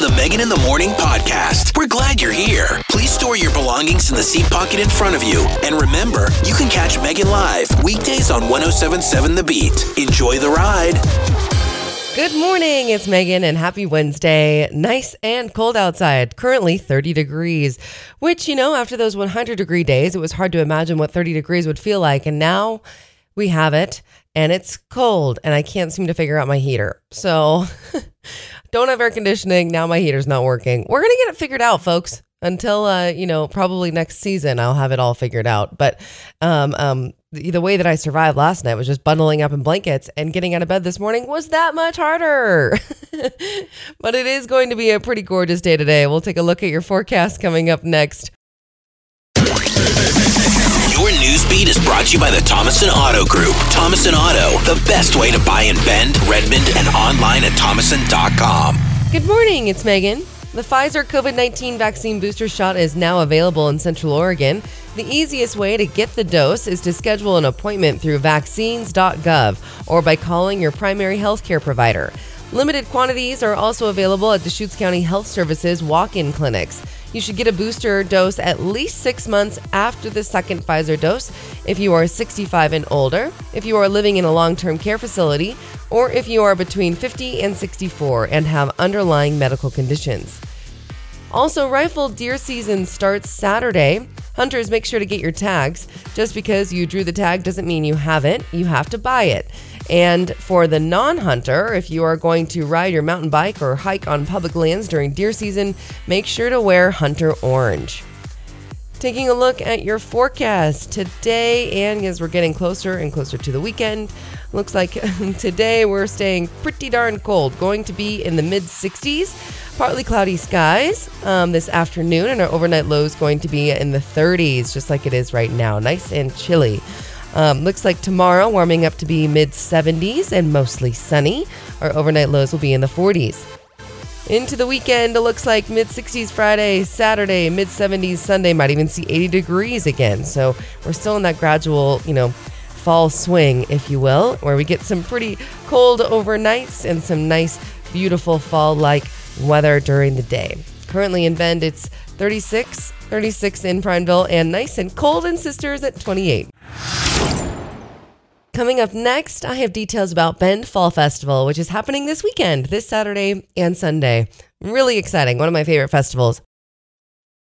to the Megan in the Morning podcast. We're glad you're here. Please store your belongings in the seat pocket in front of you. And remember, you can catch Megan live weekdays on 1077 The Beat. Enjoy the ride. Good morning. It's Megan and happy Wednesday. Nice and cold outside. Currently 30 degrees, which, you know, after those 100 degree days, it was hard to imagine what 30 degrees would feel like. And now we have it and it's cold and I can't seem to figure out my heater. So don't have air conditioning. Now my heater's not working. We're going to get it figured out, folks. Until uh, you know, probably next season, I'll have it all figured out. But um, um, the, the way that I survived last night was just bundling up in blankets and getting out of bed this morning was that much harder. but it is going to be a pretty gorgeous day today. We'll take a look at your forecast coming up next. Your news beat is brought to you by the Thomason Auto Group. Thomason Auto, the best way to buy in Bend, Redmond, and online at thomason.com. Good morning, it's Megan. The Pfizer COVID 19 vaccine booster shot is now available in Central Oregon. The easiest way to get the dose is to schedule an appointment through vaccines.gov or by calling your primary healthcare provider. Limited quantities are also available at Deschutes County Health Services walk in clinics. You should get a booster dose at least six months after the second Pfizer dose if you are 65 and older, if you are living in a long term care facility, or if you are between 50 and 64 and have underlying medical conditions. Also, rifle deer season starts Saturday. Hunters, make sure to get your tags. Just because you drew the tag doesn't mean you have it, you have to buy it. And for the non hunter, if you are going to ride your mountain bike or hike on public lands during deer season, make sure to wear Hunter Orange. Taking a look at your forecast today, and as we're getting closer and closer to the weekend, looks like today we're staying pretty darn cold, going to be in the mid 60s, partly cloudy skies um, this afternoon, and our overnight low is going to be in the 30s, just like it is right now. Nice and chilly. Um, looks like tomorrow warming up to be mid 70s and mostly sunny. Our overnight lows will be in the 40s. Into the weekend, it looks like mid 60s Friday, Saturday, mid 70s Sunday, might even see 80 degrees again. So we're still in that gradual, you know, fall swing, if you will, where we get some pretty cold overnights and some nice, beautiful fall like weather during the day. Currently in Bend, it's 36, 36 in Prineville, and nice and cold in Sisters at 28. Coming up next, I have details about Bend Fall Festival, which is happening this weekend, this Saturday and Sunday. Really exciting, one of my favorite festivals.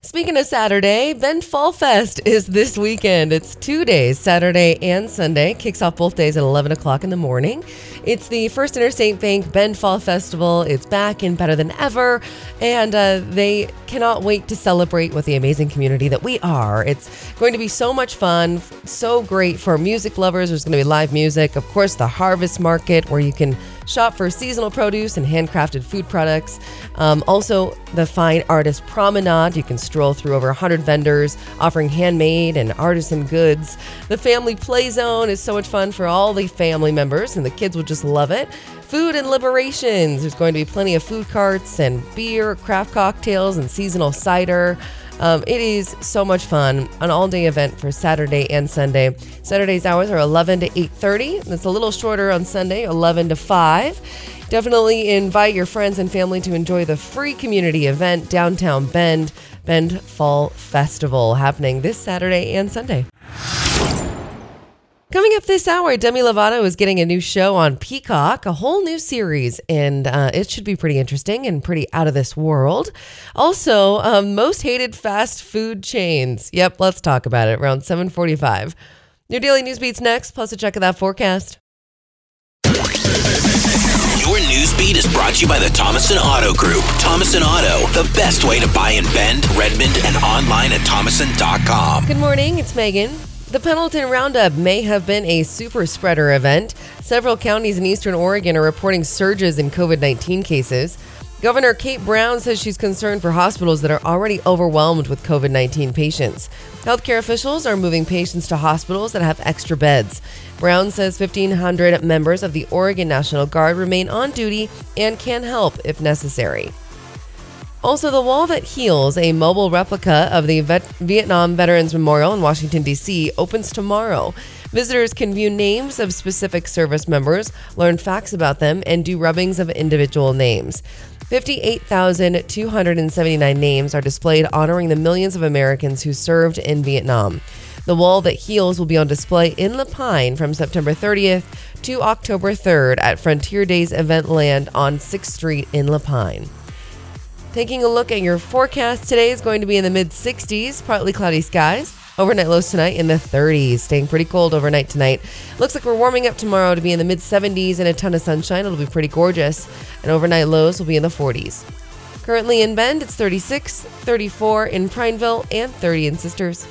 Speaking of Saturday, Bend Fall Fest is this weekend. It's two days, Saturday and Sunday. Kicks off both days at 11 o'clock in the morning. It's the First Interstate Bank Bend Fall Festival. It's back and better than ever. And uh, they cannot wait to celebrate with the amazing community that we are. It's going to be so much fun, so great for music lovers. There's going to be live music. Of course, the Harvest Market where you can shop for seasonal produce and handcrafted food products. Um, also, the Fine Artist Promenade. You can stroll through over 100 vendors offering handmade and artisan goods. The Family Play Zone is so much fun for all the family members, and the kids will just love it. Food and liberations. There's going to be plenty of food carts and beer, craft cocktails, and seasonal cider. Um, it is so much fun. An all-day event for Saturday and Sunday. Saturday's hours are 11 to 8:30. It's a little shorter on Sunday, 11 to 5. Definitely invite your friends and family to enjoy the free community event downtown Bend, Bend Fall Festival, happening this Saturday and Sunday. Coming up this hour, Demi Lovato is getting a new show on Peacock, a whole new series, and uh, it should be pretty interesting and pretty out of this world. Also, um, most hated fast food chains. Yep, let's talk about it around 745. Your daily news beats next, plus a check of that forecast. Your news beat is brought to you by the Thomason Auto Group. Thomason Auto, the best way to buy in Bend, Redmond, and online at thomason.com. Good morning, it's Megan. The Pendleton Roundup may have been a super spreader event. Several counties in eastern Oregon are reporting surges in COVID 19 cases. Governor Kate Brown says she's concerned for hospitals that are already overwhelmed with COVID 19 patients. Healthcare officials are moving patients to hospitals that have extra beds. Brown says 1,500 members of the Oregon National Guard remain on duty and can help if necessary. Also, The Wall That Heals, a mobile replica of the Vet- Vietnam Veterans Memorial in Washington, D.C., opens tomorrow. Visitors can view names of specific service members, learn facts about them, and do rubbings of individual names. 58,279 names are displayed honoring the millions of Americans who served in Vietnam. The wall that heals will be on display in La Pine from September 30th to October 3rd at Frontier Days Event Land on 6th Street in La Pine. Taking a look at your forecast today is going to be in the mid 60s, partly cloudy skies. Overnight lows tonight in the 30s, staying pretty cold overnight tonight. Looks like we're warming up tomorrow to be in the mid 70s and a ton of sunshine. It'll be pretty gorgeous. And overnight lows will be in the 40s. Currently in Bend, it's 36, 34 in Prineville, and 30 in Sisters.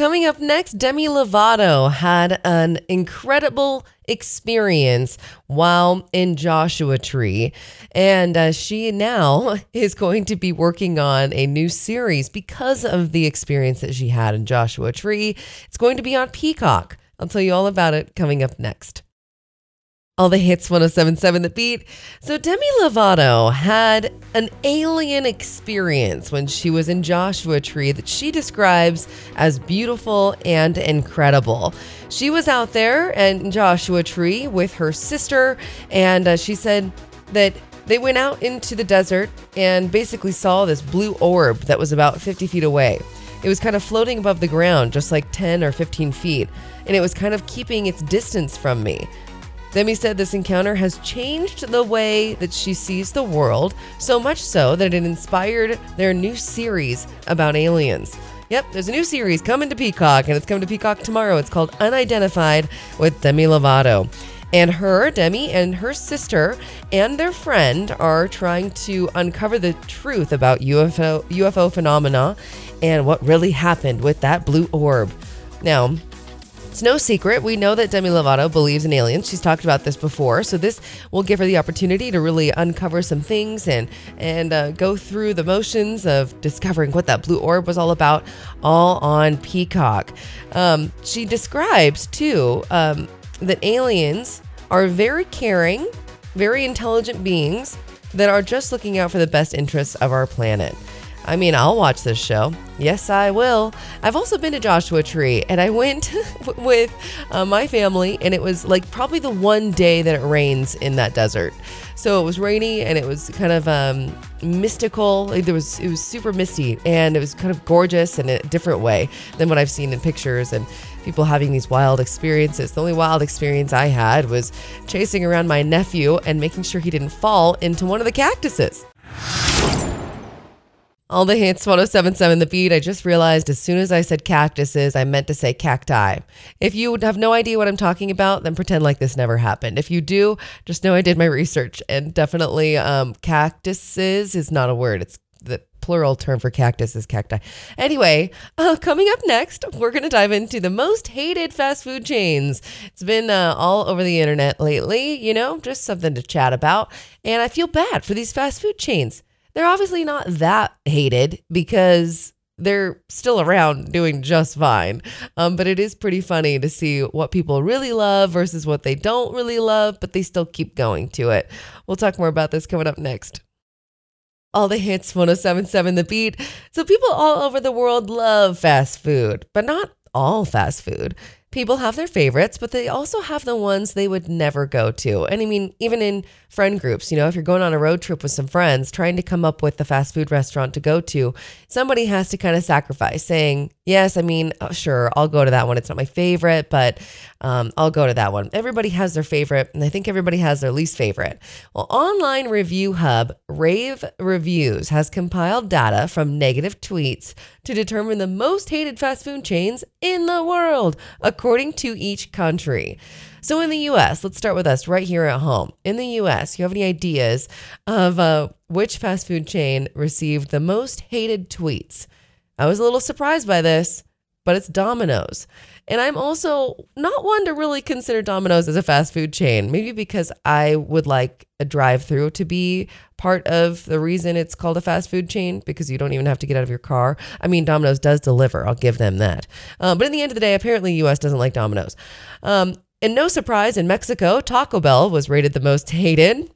Coming up next, Demi Lovato had an incredible experience while in Joshua Tree. And uh, she now is going to be working on a new series because of the experience that she had in Joshua Tree. It's going to be on Peacock. I'll tell you all about it coming up next all the hits 1077 the beat. So Demi Lovato had an alien experience when she was in Joshua Tree that she describes as beautiful and incredible. She was out there in Joshua Tree with her sister, and uh, she said that they went out into the desert and basically saw this blue orb that was about 50 feet away. It was kind of floating above the ground, just like 10 or 15 feet, and it was kind of keeping its distance from me. Demi said this encounter has changed the way that she sees the world, so much so that it inspired their new series about aliens. Yep, there's a new series coming to Peacock, and it's coming to Peacock tomorrow. It's called Unidentified with Demi Lovato. And her, Demi, and her sister and their friend are trying to uncover the truth about UFO, UFO phenomena and what really happened with that blue orb. Now, it's no secret. We know that Demi Lovato believes in aliens. She's talked about this before. So this will give her the opportunity to really uncover some things and and uh, go through the motions of discovering what that blue orb was all about, all on Peacock. Um, she describes too um, that aliens are very caring, very intelligent beings that are just looking out for the best interests of our planet. I mean, I'll watch this show. Yes, I will. I've also been to Joshua Tree and I went with uh, my family, and it was like probably the one day that it rains in that desert. So it was rainy and it was kind of um, mystical. Like there was it was super misty and it was kind of gorgeous in a different way than what I've seen in pictures and people having these wild experiences. The only wild experience I had was chasing around my nephew and making sure he didn't fall into one of the cactuses. All the hits 1077 the beat. I just realized as soon as I said cactuses, I meant to say cacti. If you have no idea what I'm talking about, then pretend like this never happened. If you do, just know I did my research and definitely um, cactuses is not a word. It's the plural term for cactus is cacti. Anyway, uh, coming up next, we're going to dive into the most hated fast food chains. It's been uh, all over the internet lately, you know, just something to chat about. And I feel bad for these fast food chains they're obviously not that hated because they're still around doing just fine. Um, but it is pretty funny to see what people really love versus what they don't really love, but they still keep going to it. We'll talk more about this coming up next. All the hits 1077 The Beat. So people all over the world love fast food, but not all fast food people have their favorites, but they also have the ones they would never go to. And I mean, even in friend groups, you know, if you're going on a road trip with some friends, trying to come up with the fast food restaurant to go to, somebody has to kind of sacrifice saying, yes, I mean, oh, sure, I'll go to that one. It's not my favorite, but um, I'll go to that one. Everybody has their favorite, and I think everybody has their least favorite. Well, online review hub Rave Reviews has compiled data from negative tweets to determine the most hated fast food chains in the world, according to each country. So, in the US, let's start with us right here at home. In the US, you have any ideas of uh, which fast food chain received the most hated tweets? I was a little surprised by this, but it's Domino's. And I'm also not one to really consider Domino's as a fast food chain, maybe because I would like a drive through to be part of the reason it's called a fast food chain because you don't even have to get out of your car. I mean, Domino's does deliver, I'll give them that. Um, but in the end of the day, apparently, US doesn't like Domino's. Um, and no surprise, in Mexico, Taco Bell was rated the most hated.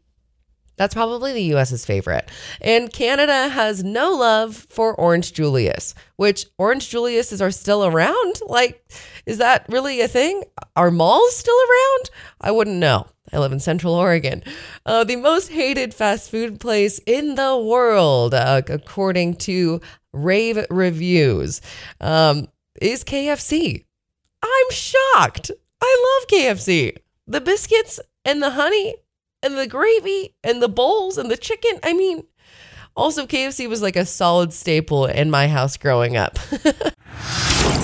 That's probably the US's favorite. And Canada has no love for Orange Julius, which Orange Juliuses are still around. Like, Is that really a thing? Are malls still around? I wouldn't know. I live in Central Oregon. Uh, the most hated fast food place in the world, uh, according to rave reviews, um, is KFC. I'm shocked. I love KFC. The biscuits and the honey and the gravy and the bowls and the chicken. I mean, also, KFC was like a solid staple in my house growing up.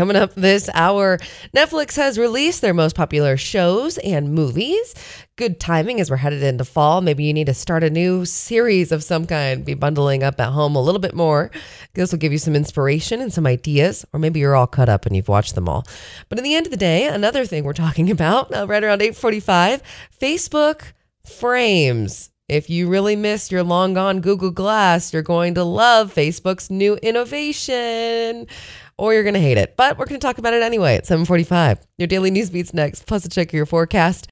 Coming up this hour, Netflix has released their most popular shows and movies. Good timing as we're headed into fall. Maybe you need to start a new series of some kind, be bundling up at home a little bit more. This will give you some inspiration and some ideas, or maybe you're all cut up and you've watched them all. But in the end of the day, another thing we're talking about uh, right around 8:45, Facebook frames. If you really miss your long gone Google Glass, you're going to love Facebook's new innovation or you're going to hate it. But we're going to talk about it anyway at 745. Your daily news beats next, plus a check of your forecast.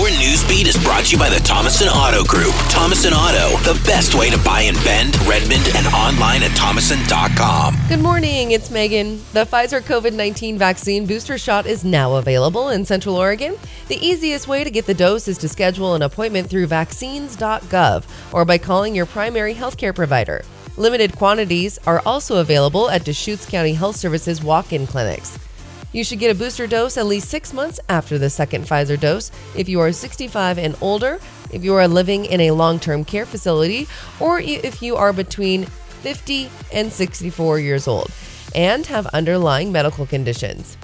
Your news beat is brought to you by the Thomason Auto Group. Thomason Auto, the best way to buy in Bend, Redmond, and online at thomason.com. Good morning, it's Megan. The Pfizer COVID 19 vaccine booster shot is now available in Central Oregon. The easiest way to get the dose is to schedule an appointment through vaccines.gov or by calling your primary healthcare provider. Limited quantities are also available at Deschutes County Health Services walk in clinics. You should get a booster dose at least six months after the second Pfizer dose if you are 65 and older, if you are living in a long term care facility, or if you are between 50 and 64 years old and have underlying medical conditions.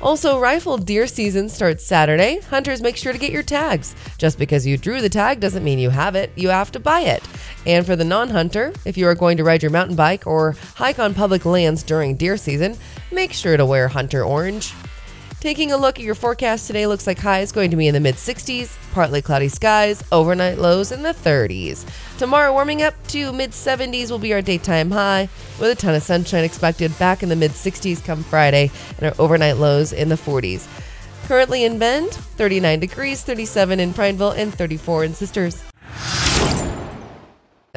Also, rifle deer season starts Saturday. Hunters, make sure to get your tags. Just because you drew the tag doesn't mean you have it, you have to buy it. And for the non hunter, if you are going to ride your mountain bike or hike on public lands during deer season, make sure to wear hunter orange. Taking a look at your forecast today looks like high is going to be in the mid 60s, partly cloudy skies, overnight lows in the 30s. Tomorrow, warming up to mid 70s will be our daytime high, with a ton of sunshine expected back in the mid 60s come Friday, and our overnight lows in the 40s. Currently in Bend, 39 degrees, 37 in Prineville, and 34 in Sisters.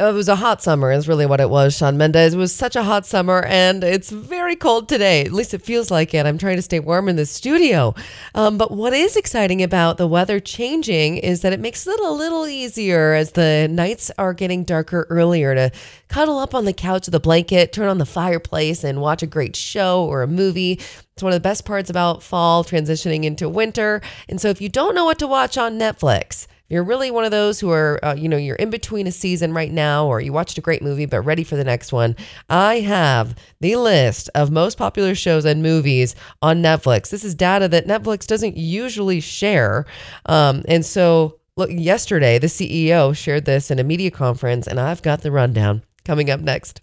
It was a hot summer, is really what it was, Shawn Mendes. It was such a hot summer, and it's very cold today. At least it feels like it. I'm trying to stay warm in the studio. Um, but what is exciting about the weather changing is that it makes it a little easier as the nights are getting darker earlier to cuddle up on the couch with a blanket, turn on the fireplace, and watch a great show or a movie. It's one of the best parts about fall transitioning into winter. And so if you don't know what to watch on Netflix, you're really one of those who are, uh, you know, you're in between a season right now, or you watched a great movie but ready for the next one, I have the list of most popular shows and movies on Netflix. This is data that Netflix doesn't usually share. Um, and so, look, yesterday, the CEO shared this in a media conference, and I've got the rundown coming up next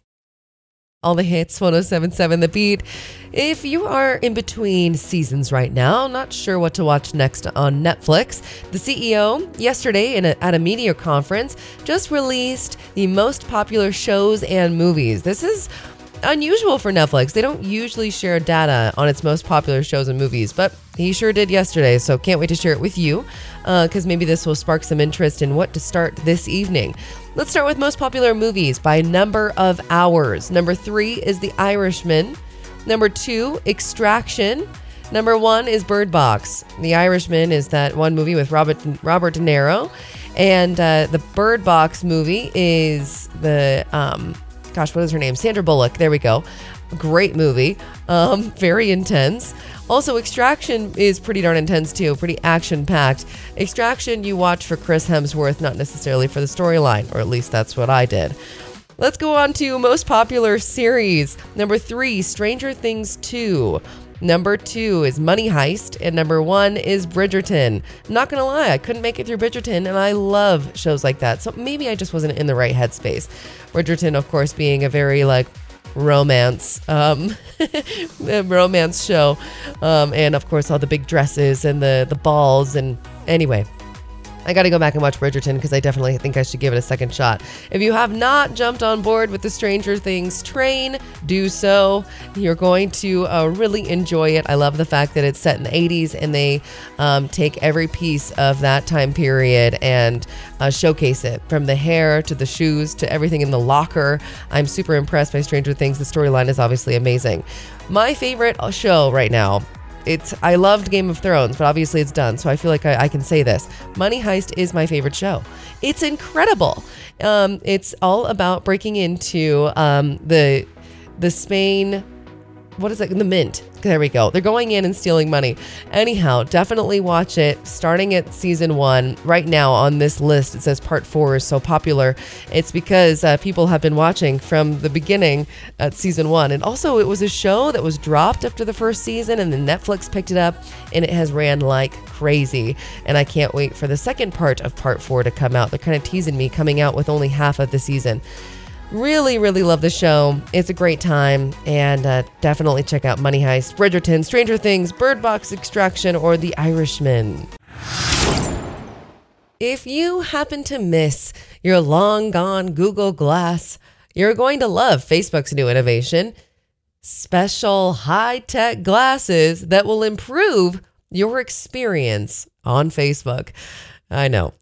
all the hits 1077 the beat. If you are in between seasons right now not sure what to watch next on netflix the ceo yesterday a, at a media conference just released the most popular shows and movies. This is unusual for Netflix. They don't usually share data on its most popular shows and movies, but he sure did yesterday, so can't wait to share it with you because uh, maybe this will spark some interest in what to start this evening. Let's start with most popular movies by number of hours. Number three is The Irishman. Number two, Extraction. Number one is Bird Box. The Irishman is that one movie with Robert Robert De Niro, and uh, the Bird Box movie is the um, gosh, what is her name? Sandra Bullock. There we go. Great movie. Um, very intense. Also, Extraction is pretty darn intense too, pretty action packed. Extraction you watch for Chris Hemsworth, not necessarily for the storyline, or at least that's what I did. Let's go on to most popular series. Number three, Stranger Things 2. Number two is Money Heist, and number one is Bridgerton. not gonna lie, I couldn't make it through Bridgerton, and I love shows like that. So maybe I just wasn't in the right headspace. Bridgerton, of course, being a very like romance um, romance show, um, and of course all the big dresses and the the balls and anyway. I got to go back and watch Bridgerton because I definitely think I should give it a second shot. If you have not jumped on board with the Stranger Things train, do so. You're going to uh, really enjoy it. I love the fact that it's set in the 80s and they um, take every piece of that time period and uh, showcase it from the hair to the shoes to everything in the locker. I'm super impressed by Stranger Things. The storyline is obviously amazing. My favorite show right now it's I loved Game of Thrones, but obviously it's done, so I feel like I, I can say this. Money Heist is my favorite show. It's incredible. Um, it's all about breaking into um, the the Spain what is it? The Mint. There we go. They're going in and stealing money. Anyhow, definitely watch it. Starting at season one, right now on this list, it says part four is so popular. It's because uh, people have been watching from the beginning at season one. And also, it was a show that was dropped after the first season, and then Netflix picked it up, and it has ran like crazy. And I can't wait for the second part of part four to come out. They're kind of teasing me coming out with only half of the season. Really, really love the show. It's a great time, and uh, definitely check out Money Heist, Bridgerton, Stranger Things, Bird Box Extraction, or The Irishman. If you happen to miss your long gone Google Glass, you're going to love Facebook's new innovation special high tech glasses that will improve your experience on Facebook. I know.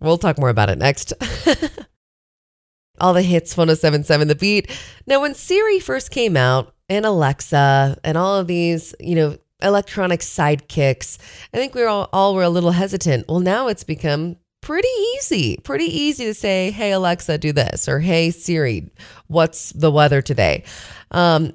We'll talk more about it next. all the hits 1077 The Beat. Now, when Siri first came out and Alexa and all of these, you know, electronic sidekicks, I think we all, all were a little hesitant. Well, now it's become pretty easy, pretty easy to say, hey, Alexa, do this, or hey, Siri, what's the weather today? Um,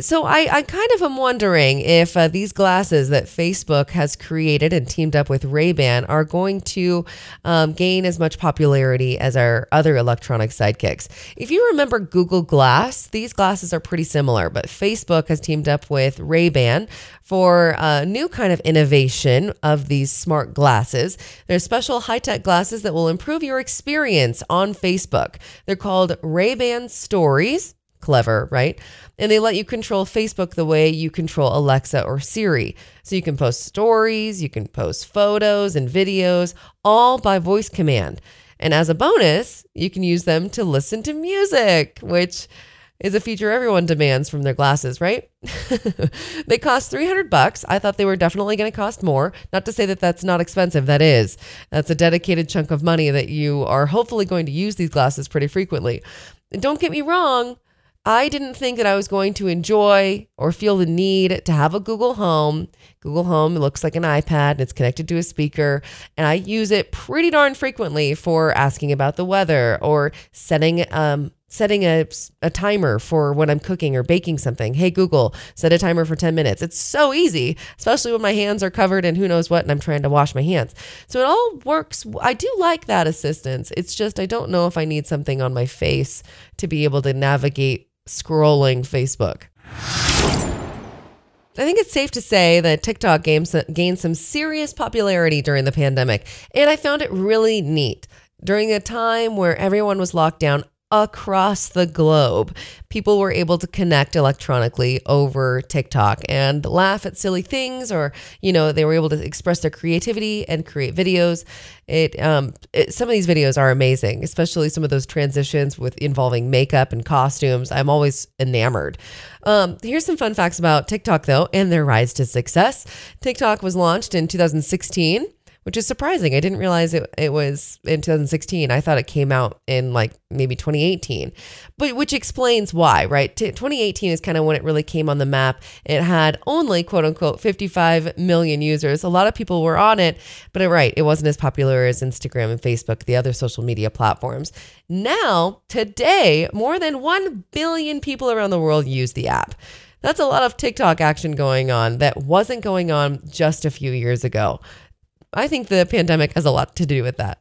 so I, I kind of am wondering if uh, these glasses that Facebook has created and teamed up with Ray-Ban are going to um, gain as much popularity as our other electronic sidekicks. If you remember Google Glass, these glasses are pretty similar, but Facebook has teamed up with Ray-Ban for a new kind of innovation of these smart glasses. They're special high-tech glasses that will improve your experience on Facebook. They're called Ray-Ban Stories clever, right? And they let you control Facebook the way you control Alexa or Siri. So you can post stories, you can post photos and videos, all by voice command. And as a bonus, you can use them to listen to music, which is a feature everyone demands from their glasses, right? they cost 300 bucks. I thought they were definitely going to cost more. Not to say that that's not expensive, that is. That's a dedicated chunk of money that you are hopefully going to use these glasses pretty frequently. And don't get me wrong, I didn't think that I was going to enjoy or feel the need to have a Google Home. Google Home looks like an iPad and it's connected to a speaker. And I use it pretty darn frequently for asking about the weather or setting um, setting a, a timer for when I'm cooking or baking something. Hey, Google, set a timer for 10 minutes. It's so easy, especially when my hands are covered and who knows what, and I'm trying to wash my hands. So it all works. I do like that assistance. It's just, I don't know if I need something on my face to be able to navigate scrolling Facebook. I think it's safe to say that TikTok games gained some serious popularity during the pandemic, and I found it really neat. During a time where everyone was locked down, across the globe. People were able to connect electronically over TikTok and laugh at silly things, or, you know, they were able to express their creativity and create videos. It, um, it, some of these videos are amazing, especially some of those transitions with involving makeup and costumes. I'm always enamored. Um, here's some fun facts about TikTok, though, and their rise to success. TikTok was launched in 2016 which is surprising. I didn't realize it, it was in 2016. I thought it came out in like maybe 2018, but which explains why, right? T- 2018 is kind of when it really came on the map. It had only quote unquote 55 million users. A lot of people were on it, but right, it wasn't as popular as Instagram and Facebook, the other social media platforms. Now, today, more than 1 billion people around the world use the app. That's a lot of TikTok action going on that wasn't going on just a few years ago. I think the pandemic has a lot to do with that.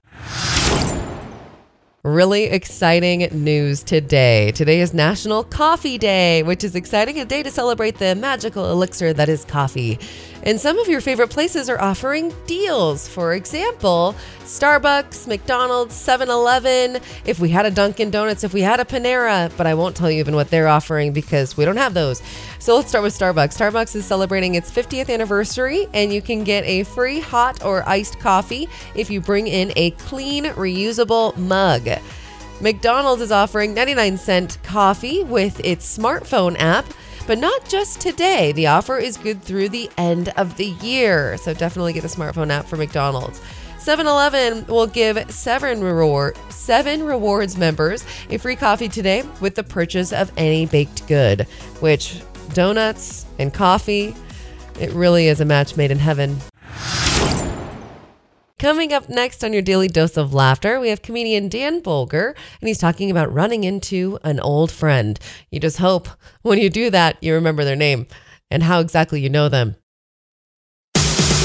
Really exciting news today. Today is National Coffee Day, which is exciting a day to celebrate the magical elixir that is coffee. And some of your favorite places are offering deals. For example, Starbucks, McDonald's, 7 Eleven, if we had a Dunkin' Donuts, if we had a Panera, but I won't tell you even what they're offering because we don't have those. So let's start with Starbucks. Starbucks is celebrating its 50th anniversary, and you can get a free hot or iced coffee if you bring in a clean, reusable mug. McDonald's is offering 99 cent coffee with its smartphone app. But not just today. The offer is good through the end of the year. So definitely get the smartphone app for McDonald's. 7-Eleven will give seven reward seven rewards members a free coffee today with the purchase of any baked good, which donuts and coffee, it really is a match made in heaven. Coming up next on your daily dose of laughter, we have comedian Dan Bolger, and he's talking about running into an old friend. You just hope when you do that, you remember their name and how exactly you know them.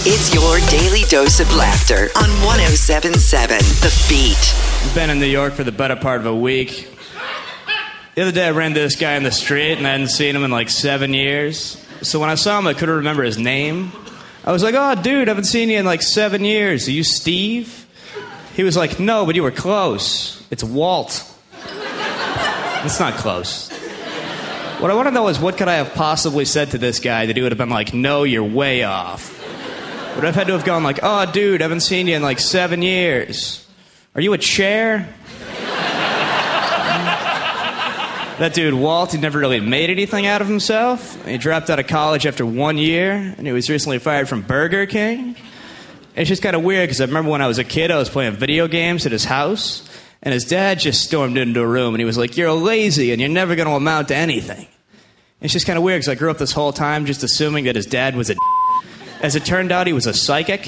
It's your daily dose of laughter on 1077 The Beat. Been in New York for the better part of a week. The other day I ran into this guy in the street and I hadn't seen him in like seven years. So when I saw him, I couldn't remember his name. I was like, oh, dude, I haven't seen you in like seven years. Are you Steve? He was like, no, but you were close. It's Walt. It's not close. What I want to know is what could I have possibly said to this guy that he would have been like, no, you're way off? Would I've had to have gone like, oh, dude, I haven't seen you in like seven years. Are you a chair? that dude, Walt, he never really made anything out of himself. He dropped out of college after one year, and he was recently fired from Burger King. It's just kind of weird because I remember when I was a kid, I was playing video games at his house, and his dad just stormed into a room and he was like, You're lazy and you're never going to amount to anything. It's just kind of weird because I grew up this whole time just assuming that his dad was a as it turned out, he was a psychic.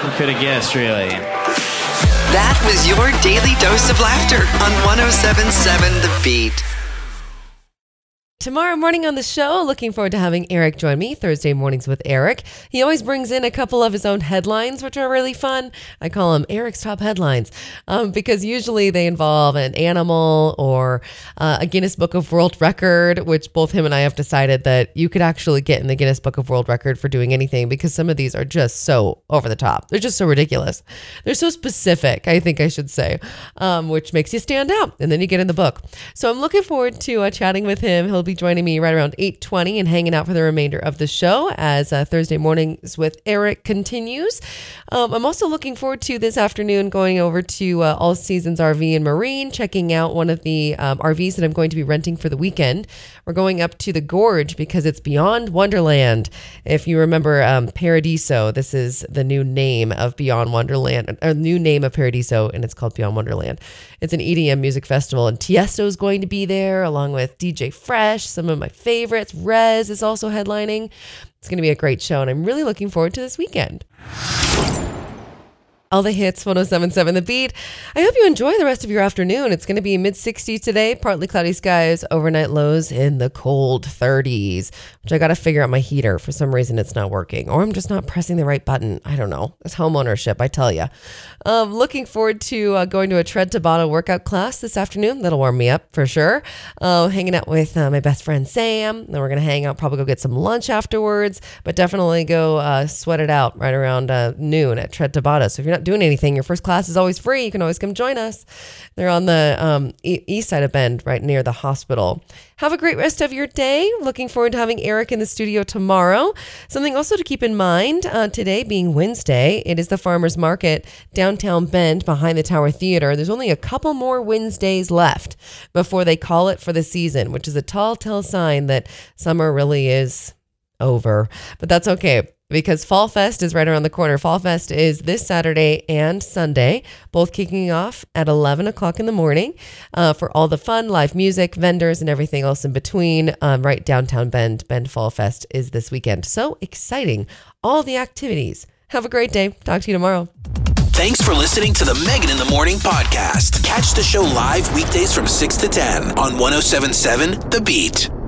Who could have guessed, really? That was your daily dose of laughter on 1077 The Beat. Tomorrow morning on the show, looking forward to having Eric join me Thursday mornings with Eric. He always brings in a couple of his own headlines, which are really fun. I call them Eric's top headlines um, because usually they involve an animal or uh, a Guinness Book of World Record, which both him and I have decided that you could actually get in the Guinness Book of World Record for doing anything because some of these are just so over the top. They're just so ridiculous. They're so specific, I think I should say, um, which makes you stand out, and then you get in the book. So I'm looking forward to uh, chatting with him. He'll be joining me right around 8.20 and hanging out for the remainder of the show as uh, Thursday mornings with Eric continues. Um, I'm also looking forward to this afternoon going over to uh, All Seasons RV and Marine, checking out one of the um, RVs that I'm going to be renting for the weekend. We're going up to the Gorge because it's Beyond Wonderland. If you remember um, Paradiso, this is the new name of Beyond Wonderland, a new name of Paradiso, and it's called Beyond Wonderland. It's an EDM music festival, and Tiesto is going to be there along with DJ Fresh, some of my favorites. REZZ is also headlining. It's going to be a great show, and I'm really looking forward to this weekend. All the hits, 1077 The Beat. I hope you enjoy the rest of your afternoon. It's going to be mid 60s today, partly cloudy skies, overnight lows in the cold 30s, which I got to figure out my heater. For some reason, it's not working, or I'm just not pressing the right button. I don't know. It's homeownership, I tell you. Um, looking forward to uh, going to a Tread Tabata workout class this afternoon. That'll warm me up for sure. Uh, hanging out with uh, my best friend Sam. Then we're going to hang out, probably go get some lunch afterwards, but definitely go uh, sweat it out right around uh, noon at Tread Tabata. So if you're not doing anything, your first class is always free. You can always come join us. They're on the um, east side of Bend, right near the hospital. Have a great rest of your day. Looking forward to having Eric in the studio tomorrow. Something also to keep in mind uh, today being Wednesday, it is the farmers market downtown Bend behind the Tower Theater. There's only a couple more Wednesdays left before they call it for the season, which is a tall tale sign that summer really is over. But that's okay because Fall Fest is right around the corner. Fall Fest is this Saturday and Sunday, both kicking off at 11 o'clock in the morning uh, for all the fun, live music, vendors, and everything else in between. Um, right downtown Bend, Bend Fall Fest is this weekend. So exciting. All the activities. Have a great day. Talk to you tomorrow. Thanks for listening to the Megan in the Morning podcast. Catch the show live weekdays from 6 to 10 on 1077 The Beat.